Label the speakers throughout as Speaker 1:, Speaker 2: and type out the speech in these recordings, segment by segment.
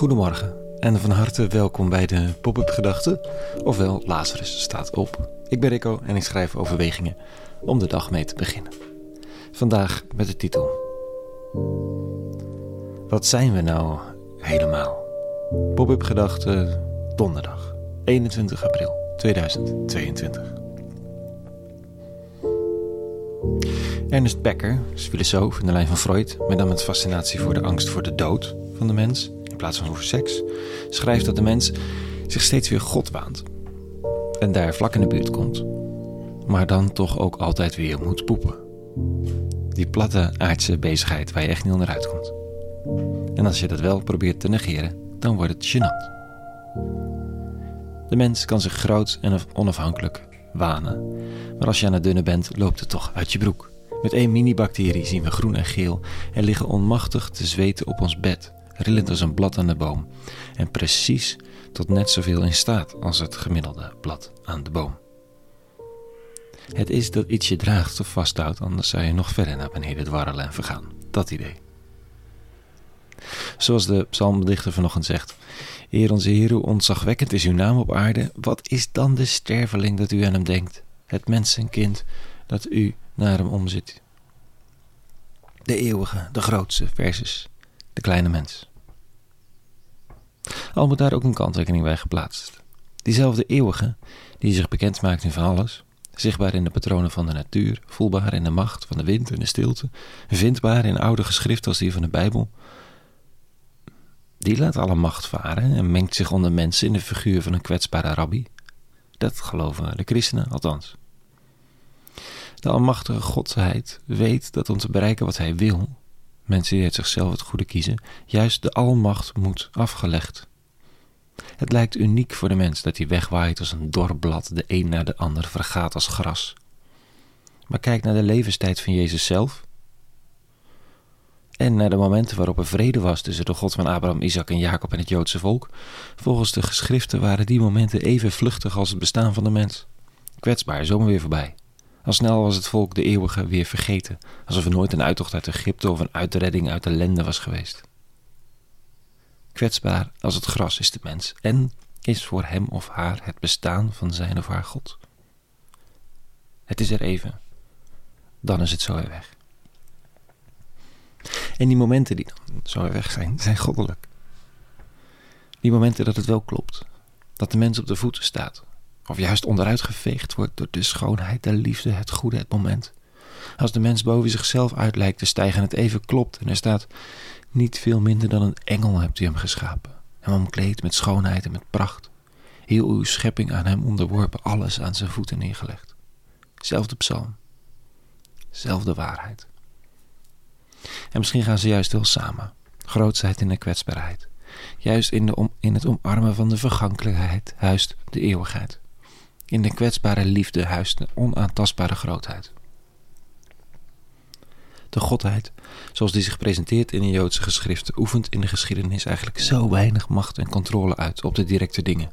Speaker 1: Goedemorgen en van harte welkom bij de Pop-up Gedachten, ofwel Lazarus staat op. Ik ben Rico en ik schrijf overwegingen om de dag mee te beginnen. Vandaag met de titel: Wat zijn we nou helemaal? Pop-up Gedachten, donderdag 21 april 2022. Ernest Becker filosoof in de lijn van Freud, met dan met fascinatie voor de angst voor de dood van de mens plaats van over seks, schrijft dat de mens zich steeds weer God waant en daar vlak in de buurt komt, maar dan toch ook altijd weer moet poepen. Die platte aardse bezigheid waar je echt niet onderuit komt. En als je dat wel probeert te negeren, dan wordt het gênant. De mens kan zich groot en onafhankelijk wanen, maar als je aan het dunne bent, loopt het toch uit je broek. Met één mini-bacterie zien we groen en geel en liggen onmachtig te zweten op ons bed, rillend als een blad aan de boom. En precies tot net zoveel in staat als het gemiddelde blad aan de boom. Het is dat iets je draagt of vasthoudt, anders zou je nog verder naar beneden dwarrelen en vergaan. Dat idee. Zoals de psalmdichter vanochtend zegt: Eer onze Heer, hoe ontzagwekkend is uw naam op aarde, wat is dan de sterveling dat u aan hem denkt? Het mensenkind dat u naar hem omzit. De eeuwige, de grootste versus kleine mens. Al moet daar ook een kanttekening bij geplaatst. Diezelfde eeuwige, die zich bekend maakt in van alles, zichtbaar in de patronen van de natuur, voelbaar in de macht van de wind en de stilte, vindbaar in oude geschriften als die van de Bijbel, die laat alle macht varen en mengt zich onder mensen in de figuur van een kwetsbare rabbi. Dat geloven de christenen althans. De almachtige Godheid weet dat om te bereiken wat hij wil, mensen die uit zichzelf het goede kiezen, juist de almacht moet afgelegd. Het lijkt uniek voor de mens dat hij wegwaait als een dor blad, de een naar de ander vergaat als gras. Maar kijk naar de levenstijd van Jezus zelf. En naar de momenten waarop er vrede was tussen de God van Abraham, Isaac en Jacob en het Joodse volk. Volgens de geschriften waren die momenten even vluchtig als het bestaan van de mens. Kwetsbaar, zomaar weer voorbij. Al snel was het volk de eeuwige weer vergeten, alsof er nooit een uittocht uit Egypte of een uitredding uit de lende was geweest. Kwetsbaar als het gras is de mens en is voor hem of haar het bestaan van zijn of haar God. Het is er even, dan is het zo weer weg. En die momenten die dan zo weer weg zijn, zijn goddelijk. Die momenten dat het wel klopt, dat de mens op de voeten staat, of juist onderuit geveegd wordt door de schoonheid, de liefde, het goede, het moment. Als de mens boven zichzelf uit lijkt te stijgen en het even klopt en er staat niet veel minder dan een engel hebt u hem geschapen, hem omkleed met schoonheid en met pracht, heel uw schepping aan hem onderworpen, alles aan zijn voeten neergelegd. Zelfde psalm, zelfde waarheid. En misschien gaan ze juist wel samen, grootsheid in de kwetsbaarheid. Juist in, de in het omarmen van de vergankelijkheid huist de eeuwigheid. In de kwetsbare liefde huist de onaantastbare grootheid. De godheid, zoals die zich presenteert in de Joodse geschriften, oefent in de geschiedenis eigenlijk zo weinig macht en controle uit op de directe dingen.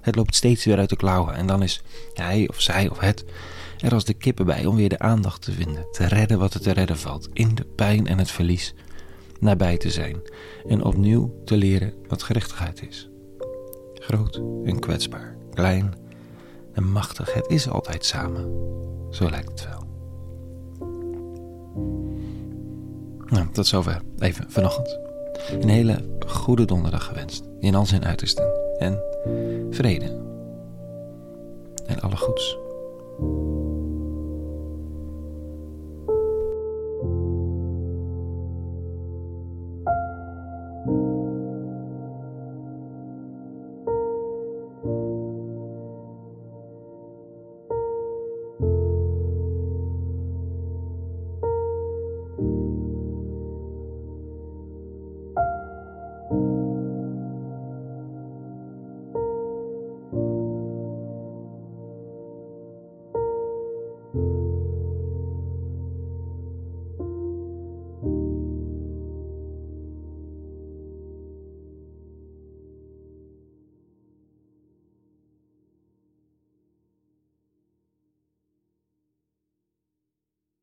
Speaker 1: Het loopt steeds weer uit de klauwen en dan is hij of zij of het er als de kippen bij om weer de aandacht te vinden, te redden wat er te redden valt, in de pijn en het verlies, nabij te zijn en opnieuw te leren wat gerechtigheid is. Groot en kwetsbaar, klein en machtig, het is altijd samen. Zo lijkt het wel. Nou, tot zover. Even vanochtend. Een hele goede donderdag gewenst. In al zijn uitersten. En vrede. En alle goeds.